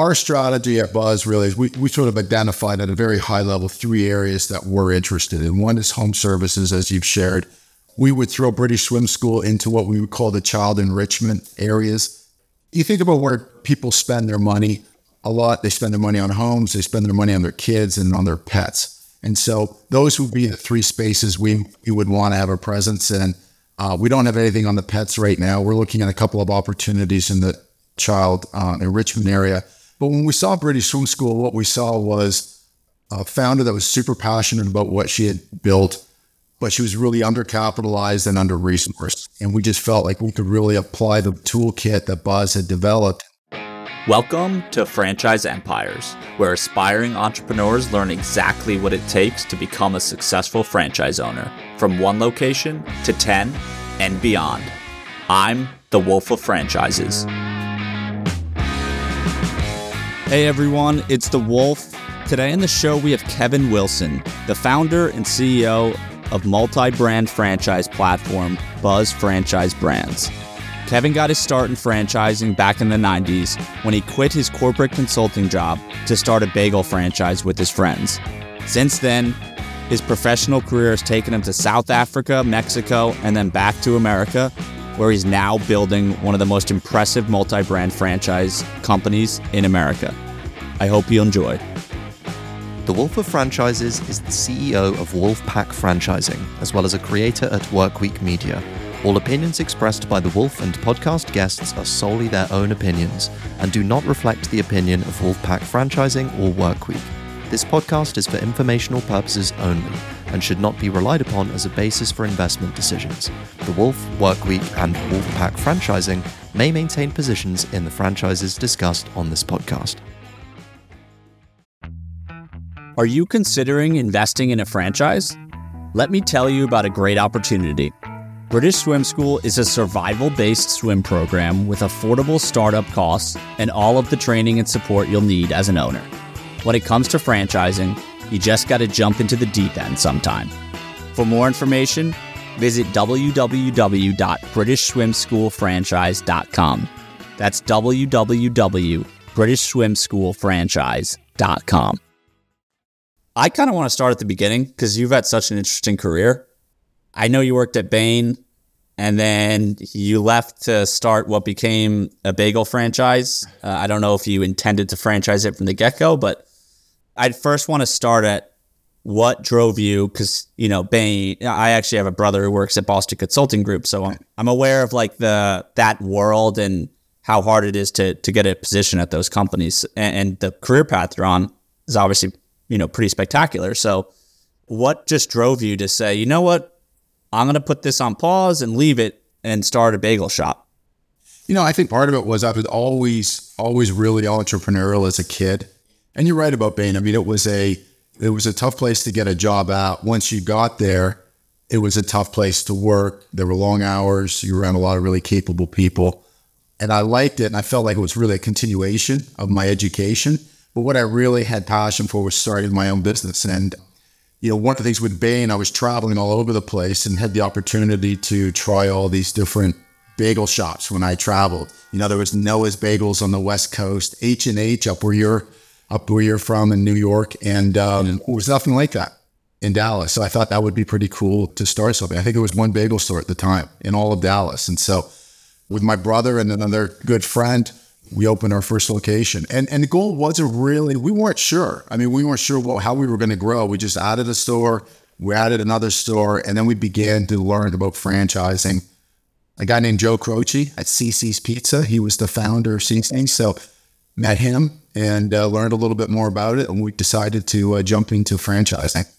our strategy at Buzz really is we, we sort of identified at a very high level three areas that we're interested in. One is home services, as you've shared. We would throw British Swim School into what we would call the child enrichment areas. You think about where people spend their money a lot. They spend their money on homes, they spend their money on their kids and on their pets. And so those would be the three spaces we, we would want to have a presence in. Uh, we don't have anything on the pets right now. We're looking at a couple of opportunities in the child uh, enrichment area. But when we saw British Swim School, what we saw was a founder that was super passionate about what she had built, but she was really undercapitalized and under resourced. And we just felt like we could really apply the toolkit that Buzz had developed Welcome to Franchise Empires, where aspiring entrepreneurs learn exactly what it takes to become a successful franchise owner, from one location to 10 and beyond. I'm the Wolf of Franchises. Hey everyone, it's the Wolf. Today in the show, we have Kevin Wilson, the founder and CEO of multi brand franchise platform Buzz Franchise Brands. Kevin got his start in franchising back in the 90s when he quit his corporate consulting job to start a bagel franchise with his friends. Since then, his professional career has taken him to South Africa, Mexico, and then back to America, where he's now building one of the most impressive multi brand franchise companies in America. I hope you enjoy. The Wolf of Franchises is the CEO of Wolfpack Franchising, as well as a creator at Workweek Media all opinions expressed by the Wolf and podcast guests are solely their own opinions and do not reflect the opinion of Wolfpack Franchising or Workweek. This podcast is for informational purposes only and should not be relied upon as a basis for investment decisions. The Wolf, Workweek, and Wolfpack Franchising may maintain positions in the franchises discussed on this podcast. Are you considering investing in a franchise? Let me tell you about a great opportunity. British Swim School is a survival based swim program with affordable startup costs and all of the training and support you'll need as an owner. When it comes to franchising, you just got to jump into the deep end sometime. For more information, visit www.britishswimschoolfranchise.com. That's www.britishswimschoolfranchise.com. I kind of want to start at the beginning because you've had such an interesting career. I know you worked at Bain and then you left to start what became a bagel franchise. Uh, I don't know if you intended to franchise it from the get go, but I'd first want to start at what drove you because you know Bain. I actually have a brother who works at Boston Consulting Group, so I'm, I'm aware of like the that world and how hard it is to to get a position at those companies, and, and the career path you're on is obviously you know pretty spectacular. So, what just drove you to say, you know what, I'm going to put this on pause and leave it and start a bagel shop? You know, I think part of it was I was always, always really entrepreneurial as a kid. And you're right about Bain. I mean, it was a, it was a tough place to get a job at. Once you got there, it was a tough place to work. There were long hours. You were around a lot of really capable people. And I liked it. And I felt like it was really a continuation of my education. But what I really had passion for was starting my own business. And you know, one of the things with Bain, I was traveling all over the place and had the opportunity to try all these different bagel shops when I traveled. You know, there was Noah's Bagels on the West Coast, H and H up where you're up where you're from in New York, and um, it was nothing like that in Dallas. So I thought that would be pretty cool to start something. I think it was one bagel store at the time in all of Dallas, and so with my brother and another good friend, we opened our first location. And and the goal wasn't really, we weren't sure. I mean, we weren't sure what, how we were going to grow. We just added a store, we added another store, and then we began to learn about franchising. A guy named Joe Croce at CiCi's Pizza, he was the founder of CiCi's. So met him and uh, learned a little bit more about it, and we decided to uh, jump into franchising.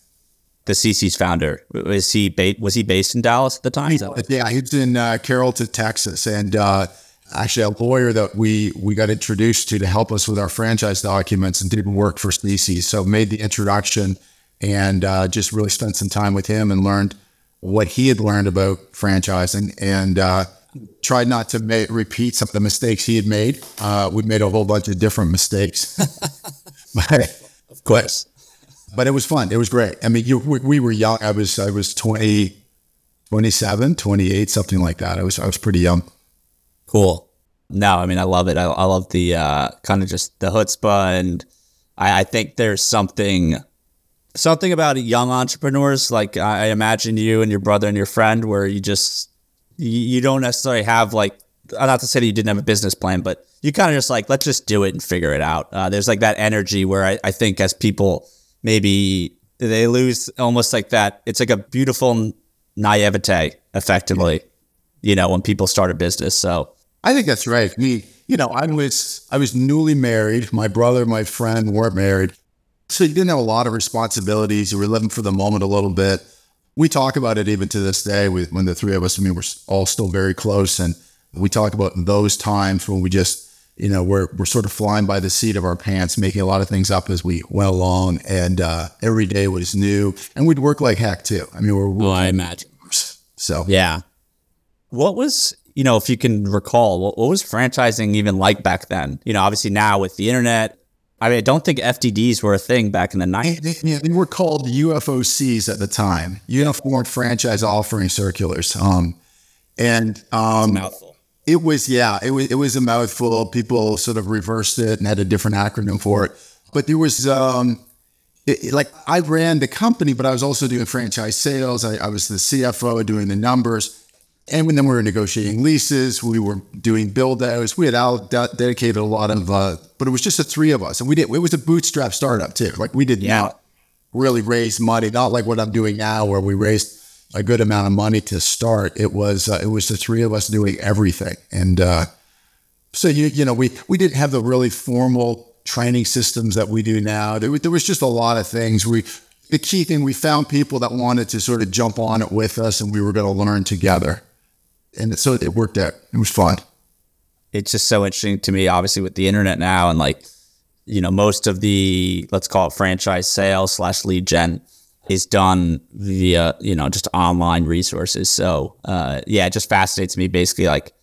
The CiCi's founder was he ba- was he based in Dallas at the time? Yeah, he's in uh, Carrollton, Texas, and uh, actually a lawyer that we we got introduced to to help us with our franchise documents and didn't work for CiCi. So made the introduction and uh, just really spent some time with him and learned what he had learned about franchising and uh, tried not to ma- repeat some of the mistakes he had made. Uh, we made a whole bunch of different mistakes, but, of course. But it was fun. It was great. I mean, you, we, we were young. I was I was 20, 27, 28, something like that. I was I was pretty young. Cool. No, I mean I love it. I, I love the uh, kind of just the chutzpah, and I, I think there's something something about young entrepreneurs. Like I imagine you and your brother and your friend, where you just you, don't necessarily have like not to say that you didn't have a business plan, but you kind of just like let's just do it and figure it out. Uh, there's like that energy where I, I think as people maybe they lose almost like that. It's like a beautiful naivete, effectively. You know, when people start a business. So I think that's right. Me, you know, I was I was newly married. My brother, my friend weren't married. So you didn't have a lot of responsibilities. You were living for the moment a little bit. We talk about it even to this day with when the three of us, I mean, we're all still very close. And we talk about those times when we just, you know, we're, we're sort of flying by the seat of our pants, making a lot of things up as we went along. And uh, every day was new. And we'd work like heck too. I mean, we're, well, I imagine. So, yeah. What was you know, if you can recall, what, what, was franchising even like back then? You know, obviously now with the internet, I mean, I don't think FDDs were a thing back in the 90s. Yeah, they were called UFOCs at the time, Uniform Franchise Offering Circulars. Um, and um, mouthful. It was, yeah, it was, it was a mouthful. People sort of reversed it and had a different acronym for it. But there was, um, it, like, I ran the company, but I was also doing franchise sales. I, I was the CFO doing the numbers and then we were negotiating leases. We were doing build outs. We had out dedicated a lot of, uh, but it was just the three of us, and we did. It was a bootstrap startup too. Like we did yeah. not really raise money, not like what I'm doing now, where we raised a good amount of money to start. It was uh, it was the three of us doing everything, and uh, so you you know we we didn't have the really formal training systems that we do now. There, there was just a lot of things we the key thing we found people that wanted to sort of jump on it with us and we were going to learn together and so it worked out. It was fun. It's just so interesting to me, obviously, with the internet now and like, you know, most of the let's call it franchise sales slash lead gen is done via you know just online resources. So uh, yeah, it just fascinates me basically like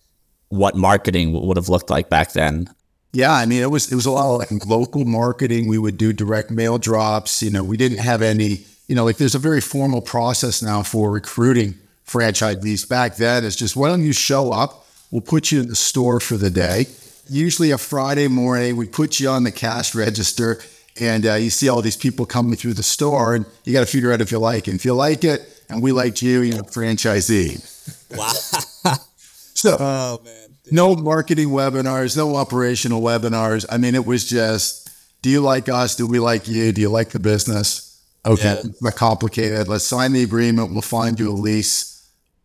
what marketing would have looked like back then. Yeah, I mean it was it was a lot of like local marketing. We would do direct mail drops. You know, we didn't have any. You know, like there's a very formal process now for recruiting franchisees back then is just why don't you show up? We'll put you in the store for the day. Usually a Friday morning, we put you on the cash register and uh, you see all these people coming through the store and you got to figure out if you like it. If you like it and we liked you, you're a franchisee. Wow. so, oh, man. no marketing webinars, no operational webinars. I mean, it was just, do you like us? Do we like you? Do you like the business? Okay, yeah. not complicated. Let's sign the agreement. We'll find you a lease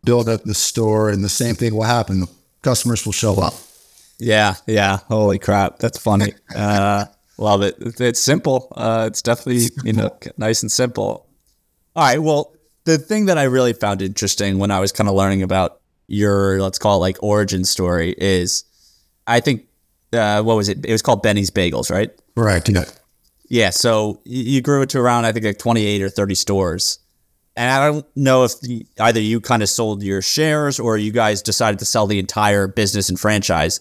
build up the store, and the same thing will happen. Customers will show up. Yeah, yeah. Holy crap, that's funny. Uh, love it. It's simple. Uh, it's definitely you know nice and simple. All right. Well, the thing that I really found interesting when I was kind of learning about your let's call it like origin story is, I think uh, what was it? It was called Benny's Bagels, right? Right. Yeah. Yeah. So you grew it to around I think like twenty eight or thirty stores. And I don't know if the, either you kind of sold your shares or you guys decided to sell the entire business and franchise.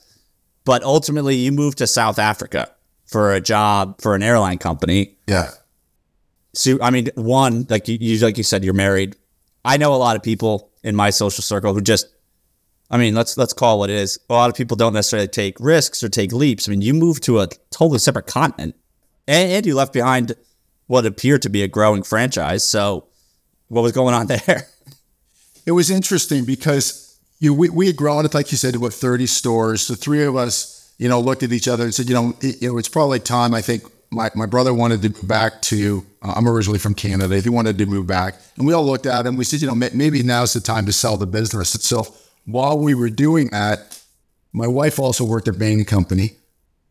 But ultimately, you moved to South Africa for a job for an airline company. Yeah. So, I mean, one, like you, like you said, you're married. I know a lot of people in my social circle who just, I mean, let's let's call it what it is. A lot of people don't necessarily take risks or take leaps. I mean, you moved to a totally separate continent, and, and you left behind what appeared to be a growing franchise. So, what was going on there? It was interesting because you we, we had grown it, like you said, to about 30 stores. The three of us, you know, looked at each other and said, you know, it, you know, it's probably time. I think my, my brother wanted to move back to, uh, I'm originally from Canada. He wanted to move back. And we all looked at him. We said, you know, maybe now's the time to sell the business. So while we were doing that, my wife also worked at Bain Company.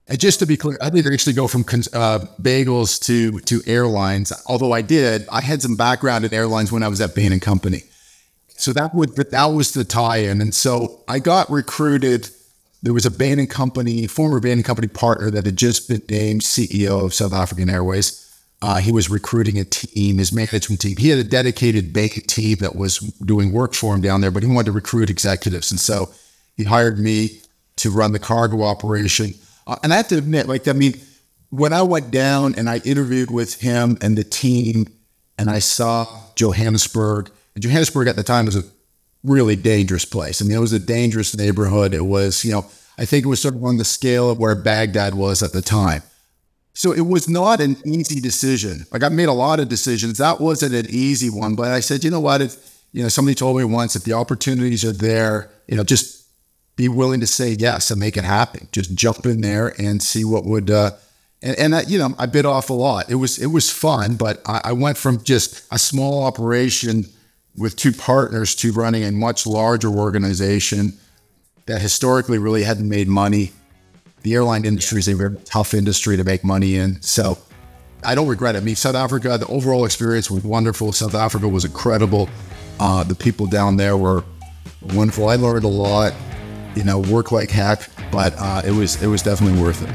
And just to be clear, I didn't actually go from uh, bagels to to airlines. Although I did, I had some background in airlines when I was at Bain and Company. So that would that was the tie-in, and so I got recruited. There was a Bain and Company, former Bain and Company partner that had just been named CEO of South African Airways. Uh, he was recruiting a team, his management team. He had a dedicated Bain team that was doing work for him down there, but he wanted to recruit executives, and so he hired me to run the cargo operation uh, and I have to admit, like, I mean, when I went down and I interviewed with him and the team, and I saw Johannesburg, Johannesburg at the time was a really dangerous place. I mean, it was a dangerous neighborhood. It was, you know, I think it was sort of on the scale of where Baghdad was at the time. So it was not an easy decision. Like I made a lot of decisions. That wasn't an easy one, but I said, you know what? If you know, somebody told me once if the opportunities are there, you know, just be willing to say yes and make it happen. Just jump in there and see what would. Uh, and and I, you know, I bit off a lot. It was it was fun, but I, I went from just a small operation with two partners to running a much larger organization that historically really hadn't made money the airline industry is a very tough industry to make money in. So I don't regret it. I mean, South Africa, the overall experience was wonderful. South Africa was incredible. Uh, the people down there were wonderful. I learned a lot. You know, work like heck, but uh, it was it was definitely worth it.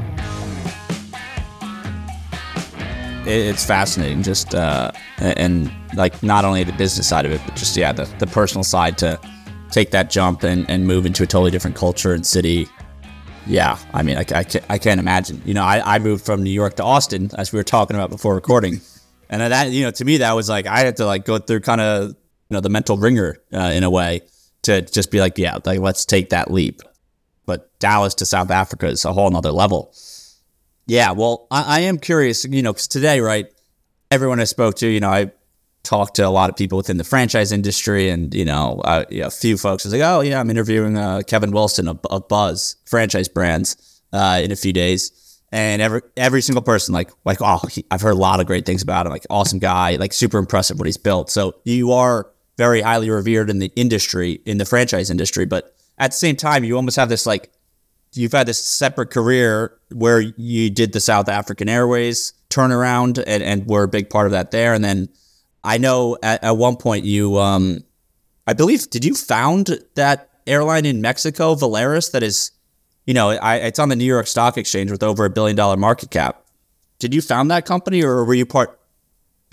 It's fascinating, just uh, and like not only the business side of it, but just yeah, the, the personal side to take that jump and, and move into a totally different culture and city yeah, I mean, I, I, can't, I can't imagine. You know, I, I moved from New York to Austin, as we were talking about before recording, and that you know, to me, that was like I had to like go through kind of you know the mental ringer uh, in a way to just be like, yeah, like let's take that leap. But Dallas to South Africa is a whole nother level. Yeah, well, I, I am curious, you know, because today, right, everyone I spoke to, you know, I talked to a lot of people within the franchise industry, and you know, uh, you know a few folks was like, "Oh yeah, I'm interviewing uh, Kevin Wilson of, of, Buzz Franchise Brands uh, in a few days." And every every single person like like oh he, I've heard a lot of great things about him like awesome guy like super impressive what he's built so you are very highly revered in the industry in the franchise industry but at the same time you almost have this like you've had this separate career where you did the South African Airways turnaround and, and were a big part of that there and then I know at, at one point you, um, I believe, did you found that airline in Mexico, Volaris, that is, you know, I, it's on the New York Stock Exchange with over a billion dollar market cap. Did you found that company or were you part?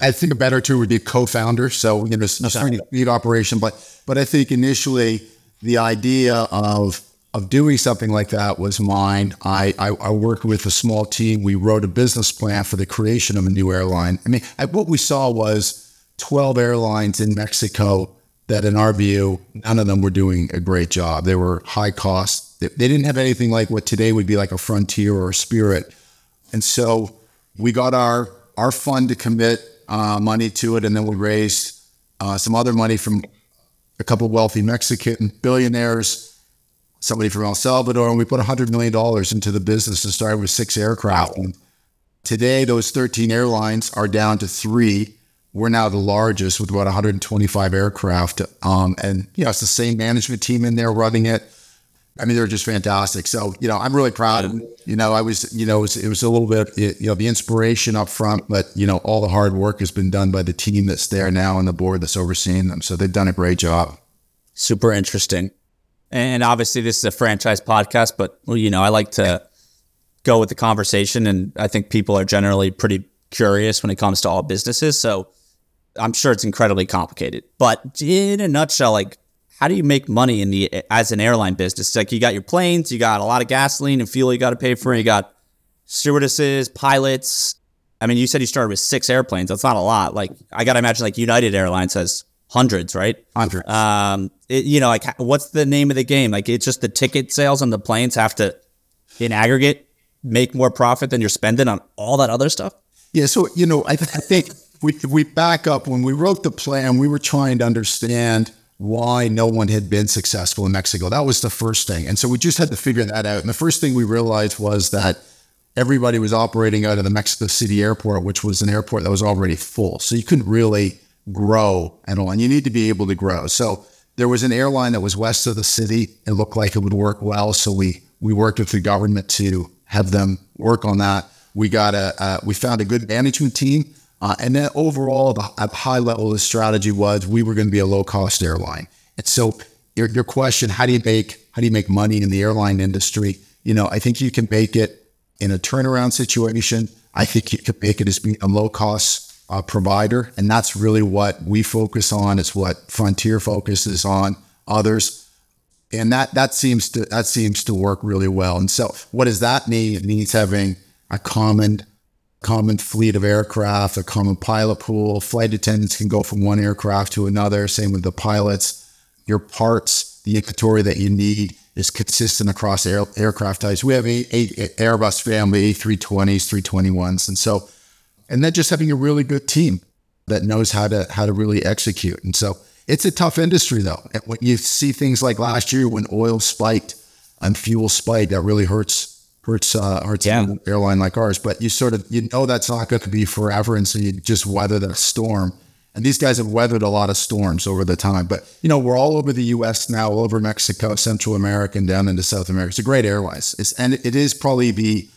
I think a better term would be co-founder. So you know, starting a lead operation, but but I think initially the idea of of doing something like that was mine. I, I, I, worked with a small team. We wrote a business plan for the creation of a new airline. I mean, I, what we saw was 12 airlines in Mexico that, in our view, none of them were doing a great job. They were high cost. They, they didn't have anything like what today would be like a Frontier or a Spirit. And so we got our, our fund to commit uh, money to it. And then we raised uh, some other money from a couple of wealthy Mexican billionaires, somebody from El Salvador, and we put $100 million into the business and started with six aircraft. And today, those 13 airlines are down to three we're now the largest with about 125 aircraft. Um, and, you know, it's the same management team in there running it. I mean, they're just fantastic. So, you know, I'm really proud. You know, I was, you know, it was, it was a little bit, you know, the inspiration up front, but, you know, all the hard work has been done by the team that's there now and the board that's overseeing them. So they've done a great job. Super interesting. And obviously, this is a franchise podcast, but, well, you know, I like to go with the conversation. And I think people are generally pretty curious when it comes to all businesses. So, I'm sure it's incredibly complicated, but in a nutshell, like how do you make money in the as an airline business? It's like you got your planes, you got a lot of gasoline and fuel you got to pay for, you got stewardesses, pilots. I mean, you said you started with six airplanes. That's not a lot. Like I got to imagine, like United Airlines has hundreds, right? Hundreds. Um, it, you know, like what's the name of the game? Like it's just the ticket sales on the planes have to, in aggregate, make more profit than you're spending on all that other stuff. Yeah. So you know, I, I think we, we back up when we wrote the plan, we were trying to understand why no one had been successful in Mexico. That was the first thing. And so we just had to figure that out. And the first thing we realized was that everybody was operating out of the Mexico City airport, which was an airport that was already full. So you couldn't really grow at all. And you need to be able to grow. So there was an airline that was west of the city. It looked like it would work well. So we we worked with the government to have them work on that. We got a uh, we found a good management team uh, and then overall, the, at high level, the strategy was we were going to be a low cost airline. And so your, your question, how do you make how do you make money in the airline industry? You know, I think you can make it in a turnaround situation. I think you can make it as being a low cost uh, provider, and that's really what we focus on. It's what Frontier focuses on. Others, and that that seems to that seems to work really well. And so, what does that mean? It means having a common common fleet of aircraft, a common pilot pool. Flight attendants can go from one aircraft to another. Same with the pilots. Your parts, the inventory that you need. is consistent across air, aircraft types. We have eight Airbus family, A320s, 321s. And so, and then just having a really good team that knows how to, how to really execute. And so it's a tough industry though. When you see things like last year when oil spiked and fuel spiked, that really hurts hurts uh, hurts Yeah. airline like ours. But you sort of you know that's not going to be forever, and so you just weather that storm. And these guys have weathered a lot of storms over the time. But you know we're all over the U.S. now, all over Mexico, Central America, and down into South America. It's a great airlines, it's, and it is probably the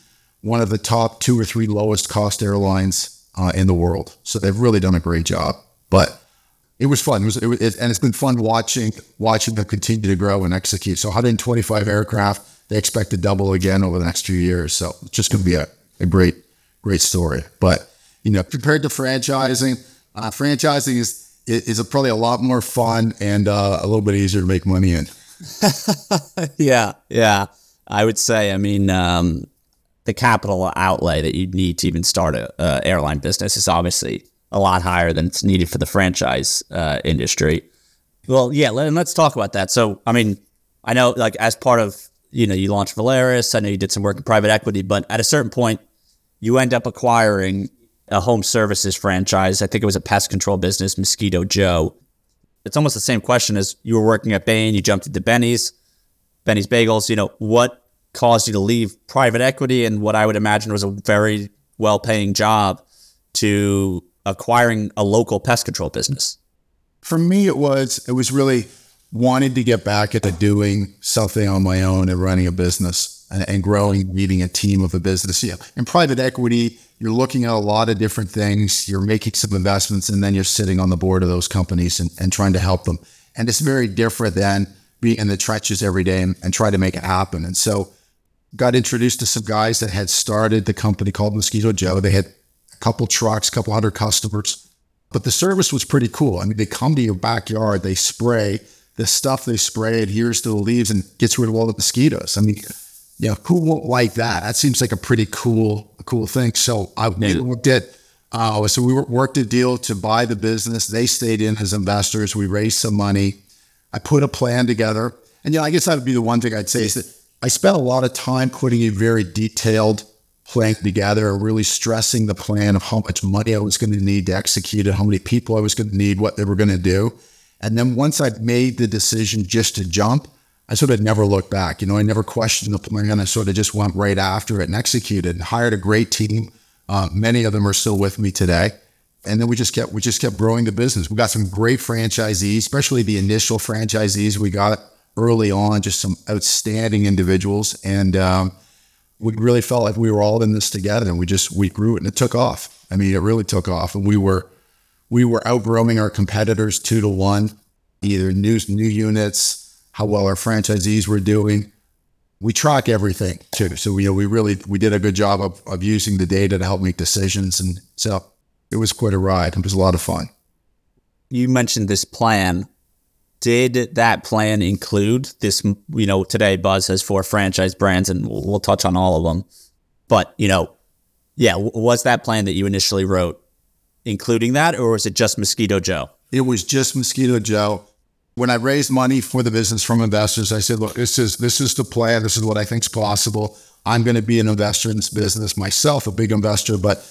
one of the top two or three lowest cost airlines uh, in the world. So they've really done a great job. But it was fun. It was, it was it, and it's been fun watching watching them continue to grow and execute. So 125 aircraft. They expect to double again over the next few years. So it's just going to be a, a great great story. But you know, compared to franchising, uh, franchising is is probably a lot more fun and uh, a little bit easier to make money in. yeah, yeah. I would say, I mean, um, the capital outlay that you need to even start a, a airline business is obviously a lot higher than it's needed for the franchise uh, industry. Well, yeah, let, let's talk about that. So, I mean, I know, like, as part of you know, you launched Volaris. I know you did some work in private equity, but at a certain point, you end up acquiring a home services franchise. I think it was a pest control business, Mosquito Joe. It's almost the same question as you were working at Bain, you jumped into Benny's. Benny's Bagels, you know, what caused you to leave private equity and what I would imagine was a very well paying job to acquiring a local pest control business? For me, it was it was really wanting to get back into doing something on my own and running a business and, and growing, leading a team of a business. Yeah, in private equity, you're looking at a lot of different things. You're making some investments, and then you're sitting on the board of those companies and, and trying to help them. And it's very different than being in the trenches every day and, and try to make it happen. And so, got introduced to some guys that had started the company called Mosquito Joe. They had a couple trucks, a couple hundred customers, but the service was pretty cool. I mean, they come to your backyard, they spray the stuff they spray adheres to the leaves and gets rid of all the mosquitoes. I mean, know, who won't like that? That seems like a pretty cool, cool thing. So I we looked at, uh, so we worked a deal to buy the business. They stayed in as investors. We raised some money. I put a plan together, and you know, I guess that would be the one thing I'd say is that I spent a lot of time putting a very detailed plan together, really stressing the plan of how much money I was going to need to execute it, how many people I was going to need, what they were going to do. And then once I'd made the decision just to jump, I sort of never looked back. You know, I never questioned the plan. I sort of just went right after it and executed and hired a great team. Uh, many of them are still with me today. And then we just kept we just kept growing the business. We got some great franchisees, especially the initial franchisees we got early on, just some outstanding individuals. And um, we really felt like we were all in this together and we just we grew it and it took off. I mean, it really took off. And we were we were outgrowing our competitors two to one, either new new units, how well our franchisees were doing. We track everything too, so we you know, we really we did a good job of, of using the data to help make decisions, and so it was quite a ride. It was a lot of fun. You mentioned this plan. Did that plan include this? You know, today Buzz has four franchise brands, and we'll, we'll touch on all of them. But you know, yeah, was that plan that you initially wrote including that, or was it just Mosquito Joe? It was just Mosquito Joe. When I raised money for the business from investors, I said, "Look, this is this is the plan. This is what I think is possible. I'm going to be an investor in this business myself, a big investor, but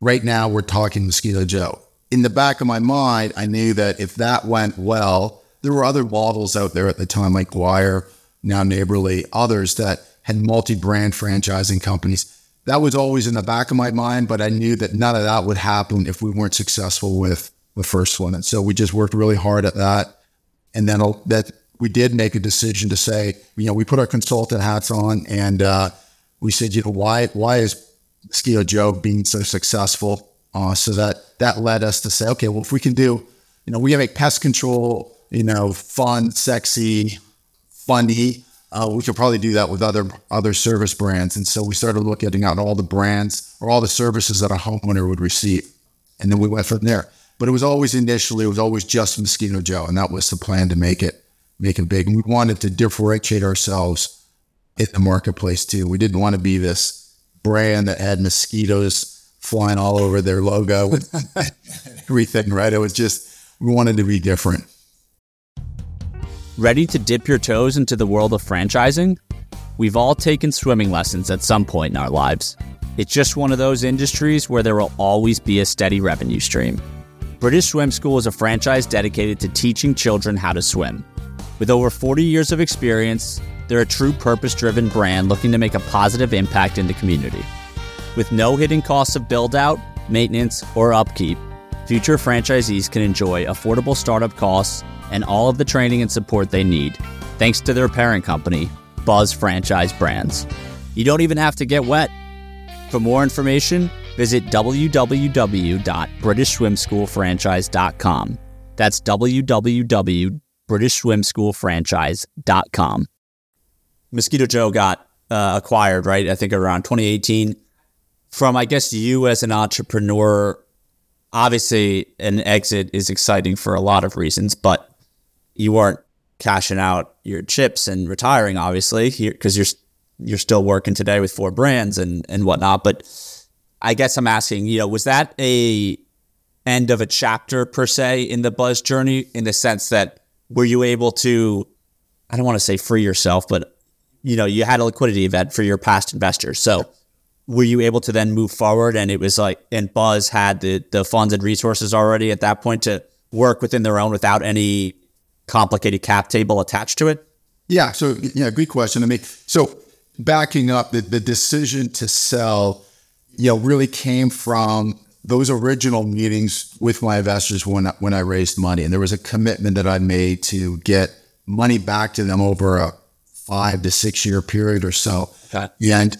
right now we're talking Mosquito Joe." In the back of my mind, I knew that if that went well, there were other models out there at the time, like Dwyer, now Neighborly, others that had multi-brand franchising companies that was always in the back of my mind, but I knew that none of that would happen if we weren't successful with the first one. And so we just worked really hard at that. And then that we did make a decision to say, you know, we put our consultant hats on and uh, we said, you know, why why is Mosquito Joe being so successful? Uh, so that that led us to say, okay, well, if we can do, you know, we make pest control, you know, fun, sexy, funny uh, we could probably do that with other other service brands. And so we started looking at all the brands or all the services that a homeowner would receive, and then we went from there. But it was always initially it was always just Mosquito Joe, and that was the plan to make it make it big. And we wanted to differentiate ourselves in the marketplace too. We didn't want to be this brand that had mosquitoes flying all over their logo and everything. Right? It was just we wanted to be different. Ready to dip your toes into the world of franchising? We've all taken swimming lessons at some point in our lives. It's just one of those industries where there will always be a steady revenue stream. British Swim School is a franchise dedicated to teaching children how to swim. With over 40 years of experience, they're a true purpose driven brand looking to make a positive impact in the community. With no hidden costs of build out, maintenance, or upkeep, future franchisees can enjoy affordable startup costs and all of the training and support they need, thanks to their parent company, Buzz Franchise Brands. You don't even have to get wet. For more information, visit www.britishswimschoolfranchise.com. That's www.britishswimschoolfranchise.com. Mosquito Joe got uh, acquired, right? I think around 2018. From, I guess, you as an entrepreneur, obviously an exit is exciting for a lot of reasons, but you weren't cashing out your chips and retiring, obviously, because you're you're still working today with four brands and and whatnot. But I guess I'm asking, you know, was that a end of a chapter per se in the buzz journey in the sense that were you able to I don't want to say free yourself, but you know, you had a liquidity event for your past investors. So were you able to then move forward and it was like and Buzz had the the funds and resources already at that point to work within their own without any complicated cap table attached to it? Yeah. So, yeah, good question. I mean, so backing up, the, the decision to sell, you know, really came from those original meetings with my investors when when I raised money, and there was a commitment that I made to get money back to them over a five to six year period or so. Okay. And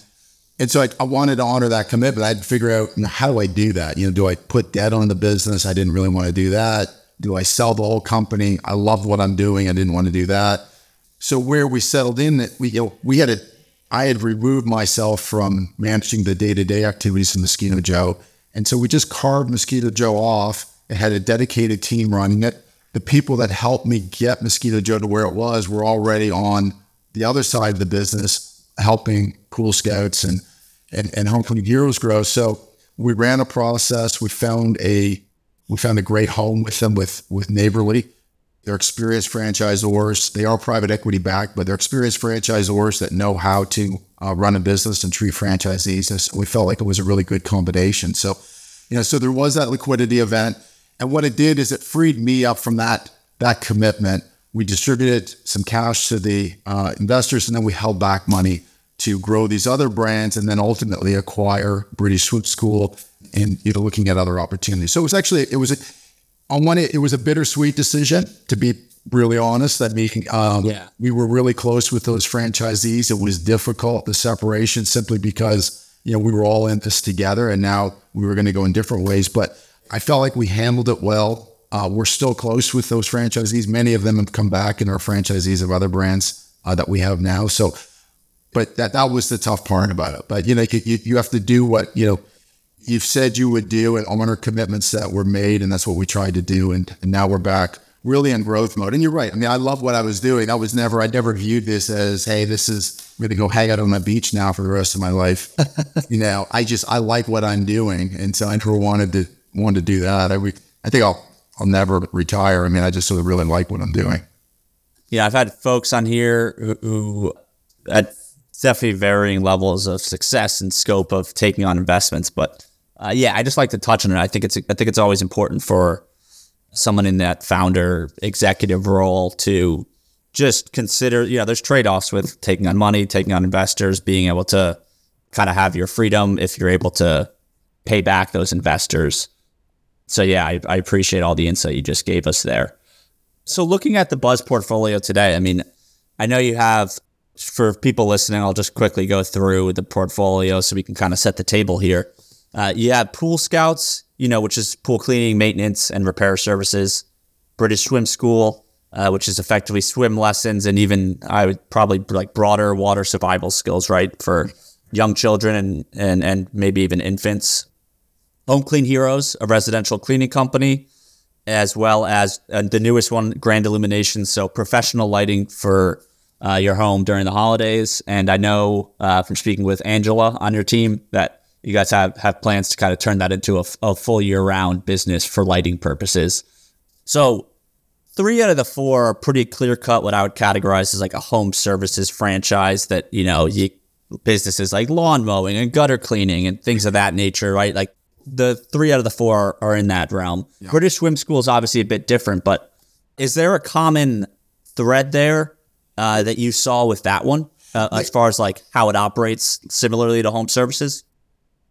and so I, I, wanted to honor that commitment. I had to figure out you know, how do I do that. You know, do I put debt on the business? I didn't really want to do that. Do I sell the whole company? I love what I'm doing. I didn't want to do that. So where we settled in, that we you know, we had a, I had removed myself from managing the day to day activities of Mosquito Joe, and so we just carved Mosquito Joe off and had a dedicated team running it. The people that helped me get Mosquito Joe to where it was were already on the other side of the business, helping Pool Scouts and and, and Home Clean Heroes grow. So we ran a process. We found a we found a great home with them with with Neighborly. They're experienced franchisors. They are private equity backed, but they're experienced franchisors that know how to uh, run a business and treat franchisees. So we felt like it was a really good combination. So, you know, so there was that liquidity event, and what it did is it freed me up from that that commitment. We distributed some cash to the uh, investors, and then we held back money to grow these other brands, and then ultimately acquire British Swim School and you know looking at other opportunities. So it was actually it was a, on one it was a bittersweet decision to be really honest. That mean, um, yeah. we were really close with those franchisees. It was difficult the separation simply because you know we were all in this together, and now we were going to go in different ways. But I felt like we handled it well. Uh, we're still close with those franchisees. Many of them have come back and are franchisees of other brands uh, that we have now. So, but that that was the tough part about it. But you know, you, you have to do what you know you've said you would do and honor commitments that were made. And that's what we tried to do. And, and now we're back really in growth mode. And you're right. I mean, I love what I was doing. I was never, I never viewed this as, hey, this is I'm going to go hang out on the beach now for the rest of my life. you know, I just, I like what I'm doing. And so I never wanted to, wanted to do that. I, I think I'll, I'll never retire. I mean, I just sort of really like what I'm doing. Yeah. I've had folks on here who, who at definitely varying levels of success and scope of taking on investments, but uh, yeah, I just like to touch on it. I think it's I think it's always important for someone in that founder executive role to just consider. You know, there's trade offs with taking on money, taking on investors, being able to kind of have your freedom if you're able to pay back those investors. So yeah, I, I appreciate all the insight you just gave us there. So looking at the Buzz portfolio today, I mean, I know you have for people listening, I'll just quickly go through the portfolio so we can kind of set the table here. Uh, you have Pool Scouts, you know, which is pool cleaning, maintenance, and repair services. British Swim School, uh, which is effectively swim lessons and even I would probably like broader water survival skills, right, for young children and and and maybe even infants. Home Clean Heroes, a residential cleaning company, as well as uh, the newest one, Grand Illumination, so professional lighting for uh, your home during the holidays. And I know uh, from speaking with Angela on your team that you guys have, have plans to kind of turn that into a, a full year round business for lighting purposes. So three out of the four are pretty clear cut. What I would categorize as like a home services franchise that you know you businesses like lawn mowing and gutter cleaning and things of that nature, right? Like the three out of the four are, are in that realm. Yeah. British Swim School is obviously a bit different, but is there a common thread there uh, that you saw with that one uh, as far as like how it operates similarly to home services?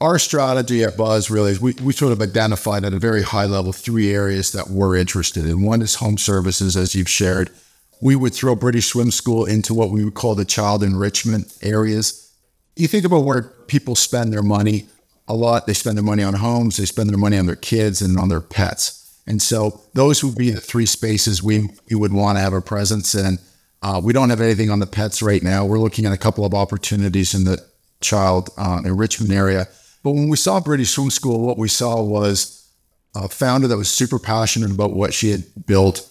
Our strategy at Buzz really is we, we sort of identified at a very high level three areas that we're interested in. One is home services, as you've shared. We would throw British Swim School into what we would call the child enrichment areas. You think about where people spend their money a lot. They spend their money on homes, they spend their money on their kids and on their pets. And so those would be the three spaces we, we would want to have a presence in. Uh, we don't have anything on the pets right now. We're looking at a couple of opportunities in the child uh, enrichment area. But when we saw British Swim School, what we saw was a founder that was super passionate about what she had built,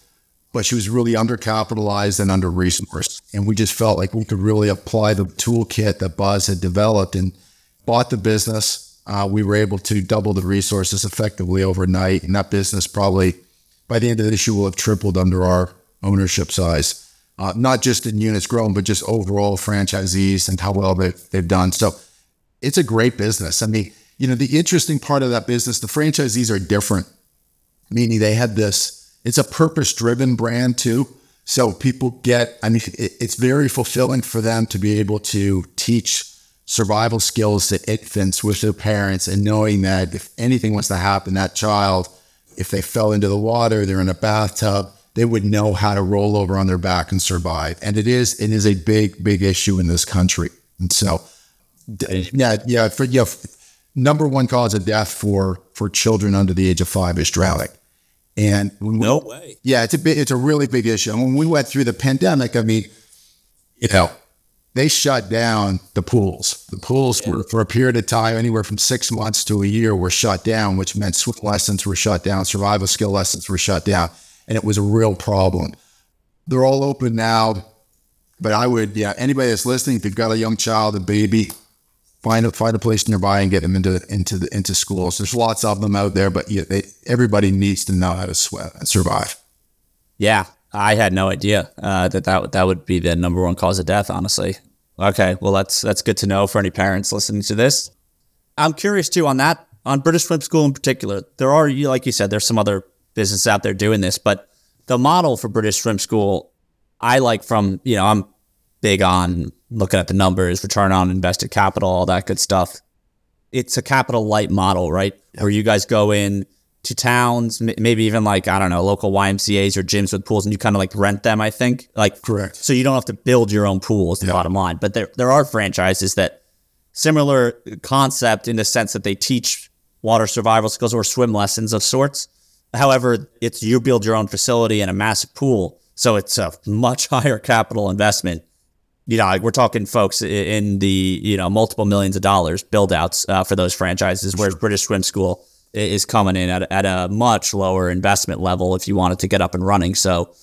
but she was really undercapitalized and under resourced. And we just felt like we could really apply the toolkit that Buzz had developed and bought the business, uh, we were able to double the resources effectively overnight. And that business probably by the end of this year will have tripled under our ownership size, uh, not just in units grown, but just overall franchisees and how well they, they've done. So it's a great business. I mean, you know, the interesting part of that business, the franchisees are different, meaning they had this, it's a purpose driven brand too. So people get, I mean, it, it's very fulfilling for them to be able to teach survival skills to infants with their parents and knowing that if anything was to happen, that child, if they fell into the water, they're in a bathtub, they would know how to roll over on their back and survive. And it is it is a big, big issue in this country. And so yeah, yeah, for yeah, number one cause of death for for children under the age of five is drowning. And no way. Yeah, it's a big, it's a really big issue. And when we went through the pandemic, I mean, you know, they shut down the pools. The pools yeah. were for a period of time, anywhere from six months to a year, were shut down, which meant swim lessons were shut down, survival skill lessons were shut down, and it was a real problem. They're all open now, but I would, yeah, anybody that's listening, if you've got a young child, a baby, find a find a place nearby and get them into into the into schools. There's lots of them out there, but yeah, they, everybody needs to know how to sweat and survive. Yeah, I had no idea uh, that that that would be the number one cause of death. Honestly, okay, well that's that's good to know for any parents listening to this. I'm curious too on that on British Swim School in particular. There are, like you said, there's some other businesses out there doing this, but the model for British Swim School, I like from you know I'm big on looking at the numbers, return on invested capital, all that good stuff. It's a capital light model, right? Where you guys go in to towns, maybe even like, I don't know, local YMCAs or gyms with pools and you kind of like rent them, I think. Like, correct. So you don't have to build your own pools, the yeah. bottom line. But there, there are franchises that similar concept in the sense that they teach water survival skills or swim lessons of sorts. However, it's you build your own facility and a massive pool. So it's a much higher capital investment. You know, like we're talking folks in the, you know, multiple millions of dollars build outs uh, for those franchises, whereas British Swim School is coming in at, at a much lower investment level if you wanted to get up and running. So,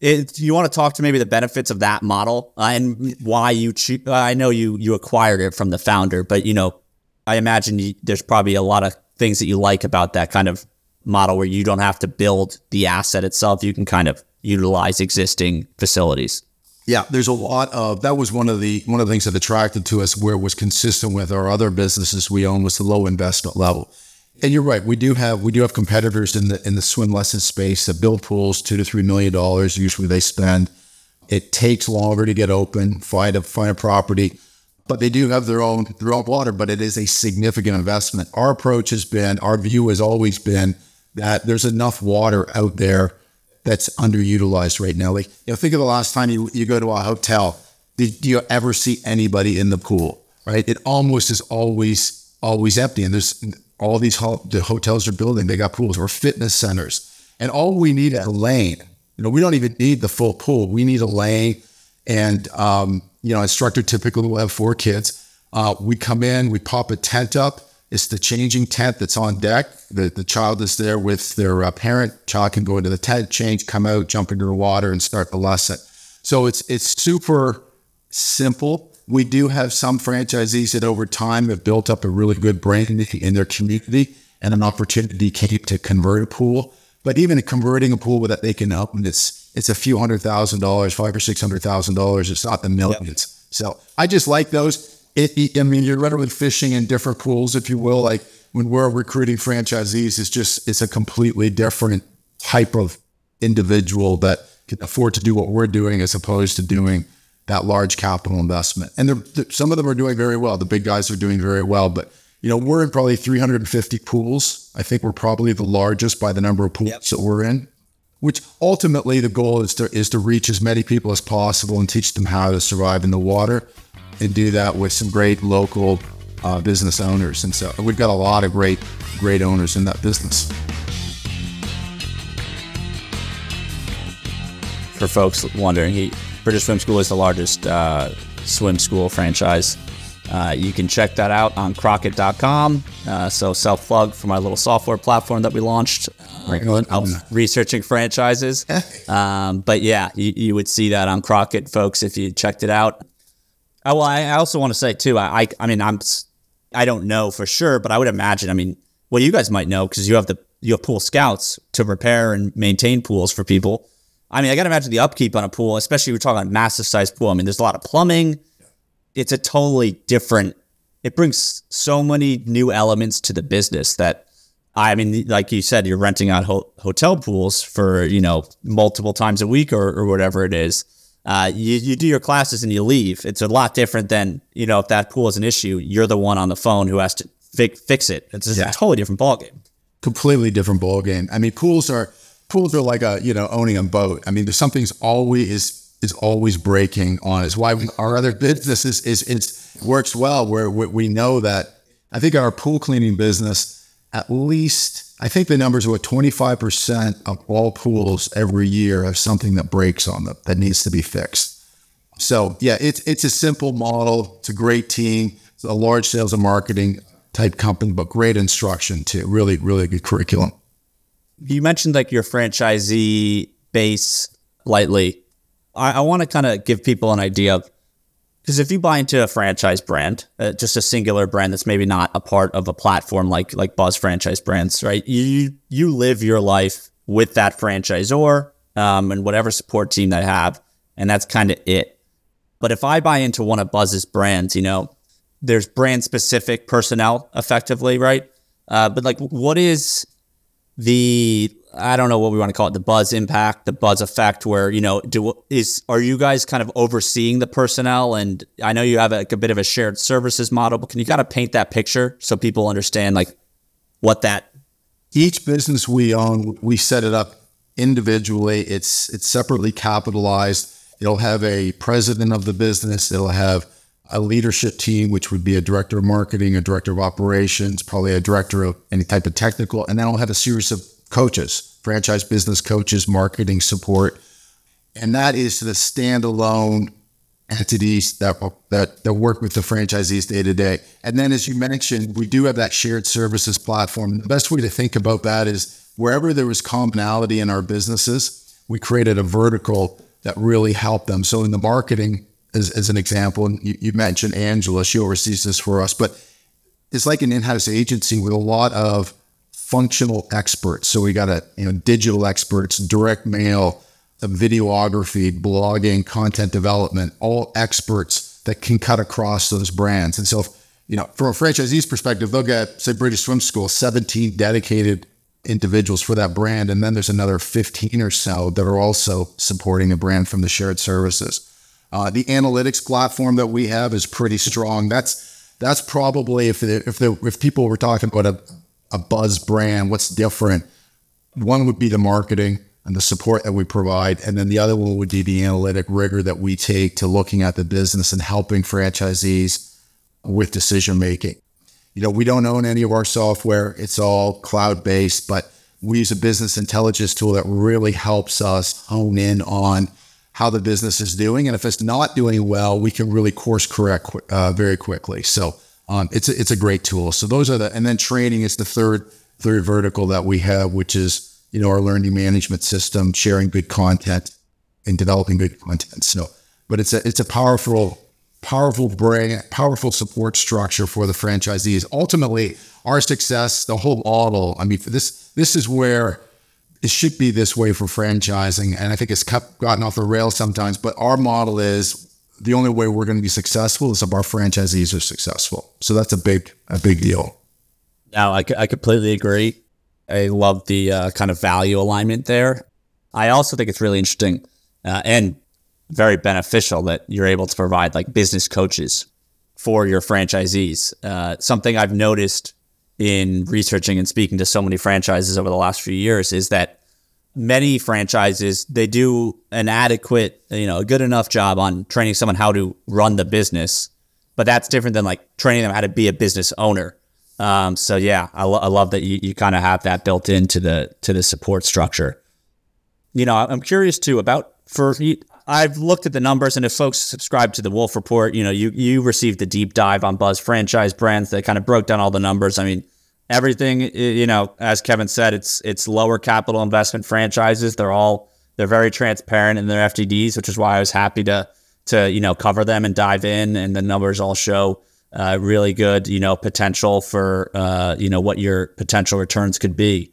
it, you want to talk to maybe the benefits of that model uh, and why you? Uh, I know you you acquired it from the founder, but you know, I imagine you, there's probably a lot of things that you like about that kind of model where you don't have to build the asset itself. You can kind of utilize existing facilities. Yeah, there's a lot of that was one of the one of the things that attracted to us where it was consistent with our other businesses we own was the low investment level. And you're right. We do have we do have competitors in the in the swim lesson space that build pools two to three million dollars. Usually they spend. It takes longer to get open, find a find a property, but they do have their own their own water. But it is a significant investment. Our approach has been, our view has always been that there's enough water out there that's underutilized right now. Like you know, think of the last time you, you go to a hotel. Did you ever see anybody in the pool? Right? It almost is always always empty, and there's all these ho- the hotels are building, they got pools or fitness centers. And all we need is a lane. You know, we don't even need the full pool. We need a lane. And, um, you know, instructor typically will have four kids. Uh, we come in, we pop a tent up. It's the changing tent that's on deck. The, the child is there with their uh, parent. Child can go into the tent, change, come out, jump into the water, and start the lesson. So it's it's super simple we do have some franchisees that over time have built up a really good brand in their community and an opportunity came to convert a pool But even converting a pool that they can open, it's it's a few hundred thousand dollars, five or six hundred thousand dollars. It's not the millions. Yep. So I just like those. It, I mean, you're literally fishing in different pools, if you will. Like when we're recruiting franchisees, it's just it's a completely different type of individual that can afford to do what we're doing as opposed to doing that large capital investment. And they're, some of them are doing very well. The big guys are doing very well, but you know, we're in probably 350 pools. I think we're probably the largest by the number of pools yep. that we're in. Which ultimately the goal is to is to reach as many people as possible and teach them how to survive in the water, and do that with some great local uh, business owners. And so we've got a lot of great great owners in that business. For folks wondering, he, British Swim School is the largest uh, swim school franchise uh, you can check that out on Crockett.com. Uh, so self plug for my little software platform that we launched. Uh, researching franchises. um, but yeah, you, you, would see that on Crockett, folks, if you checked it out. Oh, well, I also want to say too. I, I, I mean, I'm, I don't know for sure, but I would imagine. I mean, well, you guys might know because you have the you have pool scouts to repair and maintain pools for people. I mean, I got to imagine the upkeep on a pool, especially we're talking about massive size pool. I mean, there's a lot of plumbing it's a totally different it brings so many new elements to the business that I mean, like you said, you're renting out ho- hotel pools for you know multiple times a week or, or whatever it is. Uh, you, you do your classes and you leave. It's a lot different than you know if that pool is an issue, you're the one on the phone who has to fi- fix it. It's yeah. a totally different ballgame. Completely different ballgame. I mean, pools are pools are like a you know owning a boat. I mean, there's something's always is is always breaking on. It's why our other business is, is, is works well where we know that I think our pool cleaning business, at least, I think the numbers are 25% of all pools every year have something that breaks on them that needs to be fixed. So yeah, it's, it's a simple model. It's a great team. It's a large sales and marketing type company, but great instruction too. Really, really good curriculum. You mentioned like your franchisee base lightly. I, I want to kind of give people an idea of because if you buy into a franchise brand, uh, just a singular brand that's maybe not a part of a platform like like Buzz Franchise Brands, right? You you live your life with that franchisor um, and whatever support team they have, and that's kind of it. But if I buy into one of Buzz's brands, you know, there's brand specific personnel, effectively, right? Uh, but like, what is the I don't know what we want to call it, the buzz impact, the buzz effect, where, you know, do is are you guys kind of overseeing the personnel? And I know you have a, a bit of a shared services model, but can you kind of paint that picture so people understand like what that each business we own, we set it up individually. It's it's separately capitalized. It'll have a president of the business, it'll have a leadership team, which would be a director of marketing, a director of operations, probably a director of any type of technical, and then I'll have a series of coaches, franchise business coaches, marketing support. And that is the standalone entities that, that, that work with the franchisees day to day. And then, as you mentioned, we do have that shared services platform. The best way to think about that is wherever there was commonality in our businesses, we created a vertical that really helped them. So, in the marketing, as, as an example, and you, you mentioned Angela, she oversees this for us, but it's like an in house agency with a lot of functional experts. So we got a you know digital experts, direct mail, videography, blogging, content development, all experts that can cut across those brands. And so, if, you know, from a franchisee's perspective, they'll get say British Swim School, 17 dedicated individuals for that brand, and then there's another 15 or so that are also supporting the brand from the shared services. Uh, the analytics platform that we have is pretty strong. That's that's probably if the, if the, if people were talking about a a buzz brand, what's different? One would be the marketing and the support that we provide. And then the other one would be the analytic rigor that we take to looking at the business and helping franchisees with decision making. You know, we don't own any of our software, it's all cloud based, but we use a business intelligence tool that really helps us hone in on how the business is doing. And if it's not doing well, we can really course correct uh, very quickly. So, um, it's a, it's a great tool. So those are the and then training is the third third vertical that we have, which is you know our learning management system, sharing good content and developing good content. So, but it's a it's a powerful powerful brand, powerful support structure for the franchisees. Ultimately, our success, the whole model. I mean, this this is where it should be this way for franchising. And I think it's kept gotten off the rails sometimes. But our model is the only way we're going to be successful is if our franchisees are successful. So that's a big, a big deal. Now, I, I completely agree. I love the uh, kind of value alignment there. I also think it's really interesting uh, and very beneficial that you're able to provide like business coaches for your franchisees. Uh, something I've noticed in researching and speaking to so many franchises over the last few years is that many franchises they do an adequate, you know, a good enough job on training someone how to run the business, but that's different than like training them how to be a business owner. Um, so yeah, I, lo- I love that you, you kind of have that built into the to the support structure. You know, I'm curious too about for I've looked at the numbers, and if folks subscribe to the Wolf Report, you know, you you received a deep dive on Buzz franchise brands that kind of broke down all the numbers. I mean, everything, you know, as Kevin said, it's it's lower capital investment franchises. They're all they're very transparent in their FDDs, which is why I was happy to to you know cover them and dive in, and the numbers all show uh, really good, you know, potential for uh, you know what your potential returns could be.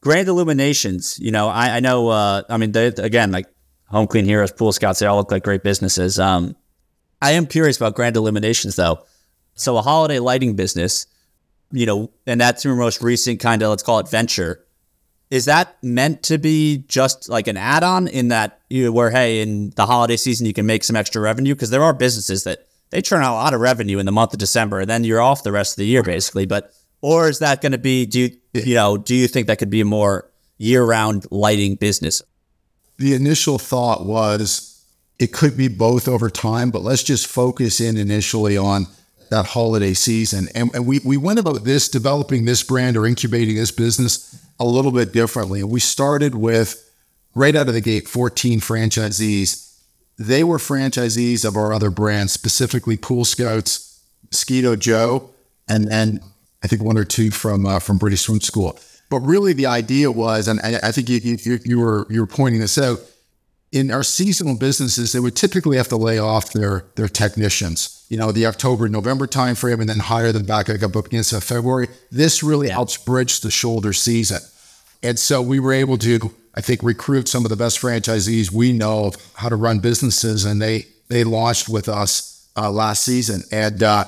Grand Illuminations, you know, I, I know. Uh, I mean, they, again, like Home Clean Heroes, Pool Scouts, they all look like great businesses. Um, I am curious about Grand Illuminations though. So a holiday lighting business, you know, and that's your most recent kind of let's call it venture. Is that meant to be just like an add-on in that you where hey in the holiday season you can make some extra revenue because there are businesses that they churn out a lot of revenue in the month of December and then you're off the rest of the year basically. But or is that going to be do you, you know do you think that could be a more year-round lighting business? the initial thought was it could be both over time, but let's just focus in initially on that holiday season. And, and we, we went about this, developing this brand or incubating this business a little bit differently. And we started with right out of the gate 14 franchisees. They were franchisees of our other brands, specifically Pool Scouts, Mosquito Joe, and then I think one or two from uh, from British Swim School. But really, the idea was, and I, think you, you, you were you were pointing this out. In our seasonal businesses, they would typically have to lay off their their technicians. You know, the October November timeframe, and then hire them back up against February. This really helps bridge the shoulder season, and so we were able to, I think, recruit some of the best franchisees we know of how to run businesses, and they they launched with us uh, last season, and. Uh,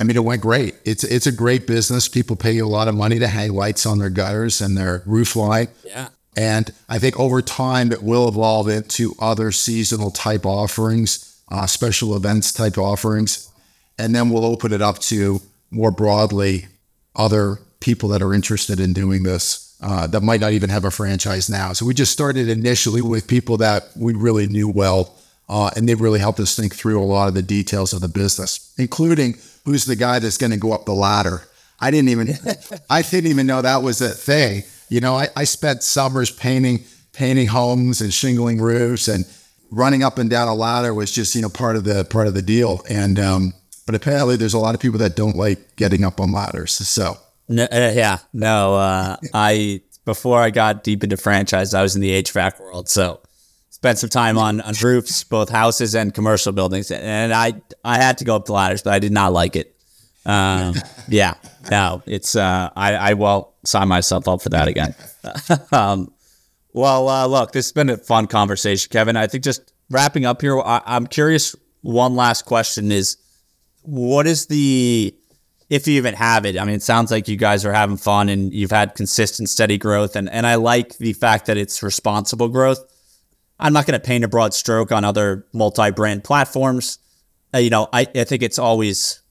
I mean, it went great. It's it's a great business. People pay you a lot of money to hang lights on their gutters and their roof line. Yeah. And I think over time it will evolve into other seasonal type offerings, uh, special events type offerings, and then we'll open it up to more broadly other people that are interested in doing this uh, that might not even have a franchise now. So we just started initially with people that we really knew well, uh, and they really helped us think through a lot of the details of the business, including who's the guy that's going to go up the ladder. I didn't even, I didn't even know that was a thing. You know, I, I spent summers painting, painting homes and shingling roofs and running up and down a ladder was just, you know, part of the, part of the deal. And, um, but apparently there's a lot of people that don't like getting up on ladders. So, no, uh, yeah, no, uh, I, before I got deep into franchise, I was in the HVAC world. So, spent some time on, on roofs, both houses and commercial buildings, and I I had to go up the ladders, but I did not like it. Um, yeah, no, it's uh, I I will sign myself up for that again. um, well, uh, look, this has been a fun conversation, Kevin. I think just wrapping up here, I, I'm curious. One last question is, what is the if you even have it. I mean, it sounds like you guys are having fun and you've had consistent, steady growth. And, and I like the fact that it's responsible growth. I'm not going to paint a broad stroke on other multi-brand platforms. Uh, you know, I, I think it's always,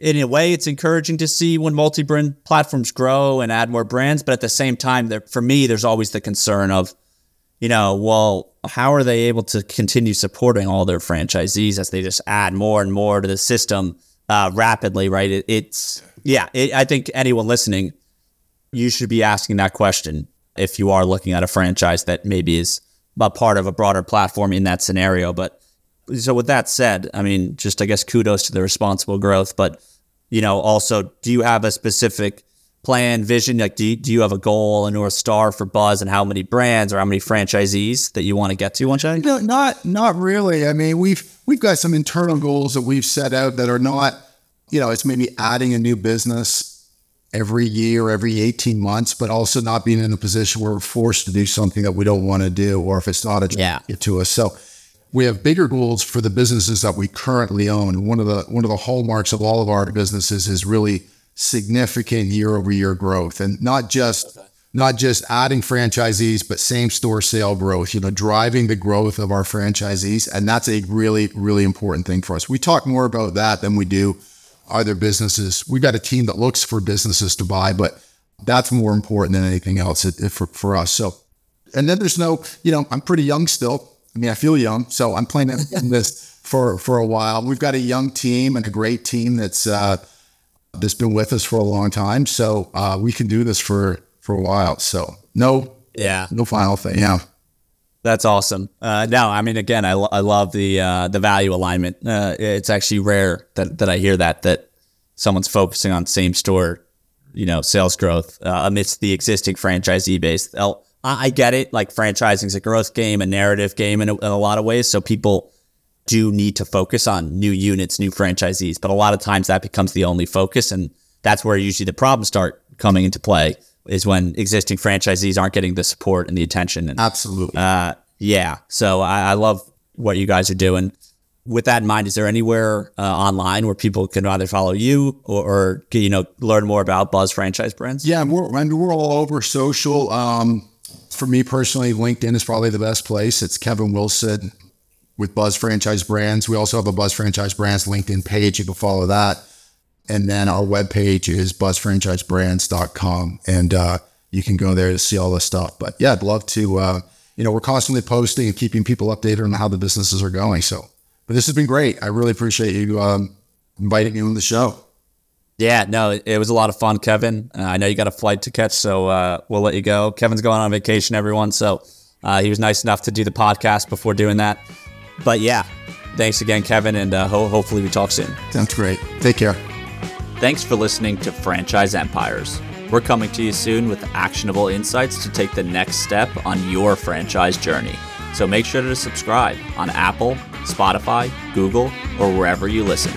in a way, it's encouraging to see when multi-brand platforms grow and add more brands. But at the same time, there, for me, there's always the concern of, you know, well, how are they able to continue supporting all their franchisees as they just add more and more to the system uh, rapidly, right? It, it's, yeah, it, I think anyone listening, you should be asking that question if you are looking at a franchise that maybe is a part of a broader platform in that scenario. But so with that said, I mean, just I guess kudos to the responsible growth. But you know, also, do you have a specific plan, vision? Like, do you, do you have a goal, and a north star for Buzz, and how many brands or how many franchisees that you want to get to one day? No, not not really. I mean, we've we've got some internal goals that we've set out that are not, you know, it's maybe adding a new business every year, every 18 months, but also not being in a position where we're forced to do something that we don't want to do or if it's not attractive Yeah. to us. So we have bigger goals for the businesses that we currently own. One of the one of the hallmarks of all of our businesses is really significant year over year growth and not just not just adding franchisees, but same store sale growth, you know, driving the growth of our franchisees. And that's a really, really important thing for us. We talk more about that than we do other businesses. We've got a team that looks for businesses to buy, but that's more important than anything else for, for us. So, and then there's no, you know, I'm pretty young still. I mean, I feel young, so I'm playing in this for for a while. We've got a young team and a great team that's uh, that's been with us for a long time, so uh, we can do this for for a while. So, no, Yeah. no final thing. Yeah, That's awesome. Uh, no, I mean, again, I, lo- I love the uh, the value alignment. Uh, it's actually rare that, that I hear that that someone's focusing on same store, you know, sales growth uh, amidst the existing franchisee base. They'll- I, I get it. Like franchising is a growth game, a narrative game in a, in a lot of ways. So people do need to focus on new units, new franchisees. But a lot of times that becomes the only focus, and that's where usually the problems start coming into play. Is when existing franchisees aren't getting the support and the attention. And absolutely. uh, yeah. So I, I love what you guys are doing. With that in mind, is there anywhere uh, online where people can either follow you or, or you know learn more about Buzz Franchise Brands? Yeah, we're, we're all over social. Um, for me personally, LinkedIn is probably the best place. It's Kevin Wilson with Buzz Franchise Brands. We also have a Buzz Franchise Brands LinkedIn page. You can follow that. And then our webpage is buzzfranchisebrands.com. And uh, you can go there to see all this stuff. But yeah, I'd love to, uh, you know, we're constantly posting and keeping people updated on how the businesses are going. So, but this has been great. I really appreciate you um, inviting me on the show. Yeah, no, it, it was a lot of fun, Kevin. Uh, I know you got a flight to catch, so uh, we'll let you go. Kevin's going on vacation, everyone. So uh, he was nice enough to do the podcast before doing that. But yeah, thanks again, Kevin, and uh, ho- hopefully we talk soon. Sounds great. Take care. Thanks for listening to Franchise Empires. We're coming to you soon with actionable insights to take the next step on your franchise journey. So make sure to subscribe on Apple, Spotify, Google, or wherever you listen.